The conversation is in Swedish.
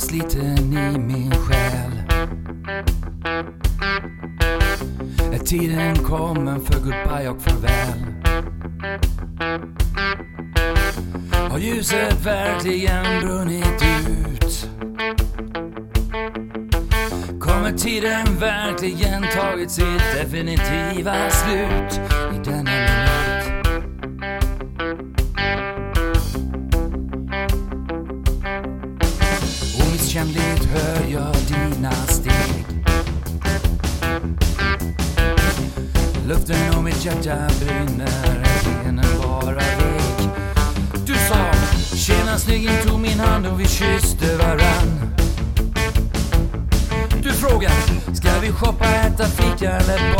Sliten i min själ. Är tiden kommen för goodbye och farväl? Har ljuset verkligen brunnit ut? Kommer tiden verkligen tagit sitt definitiva slut Hemligt hör jag dina steg. Luften och mitt hjärta brinner, benen bara vek. Du sa tjena snyggen tog min hand och vi kysste varann. Du frågar, ska vi shoppa, äta fika eller bara, bara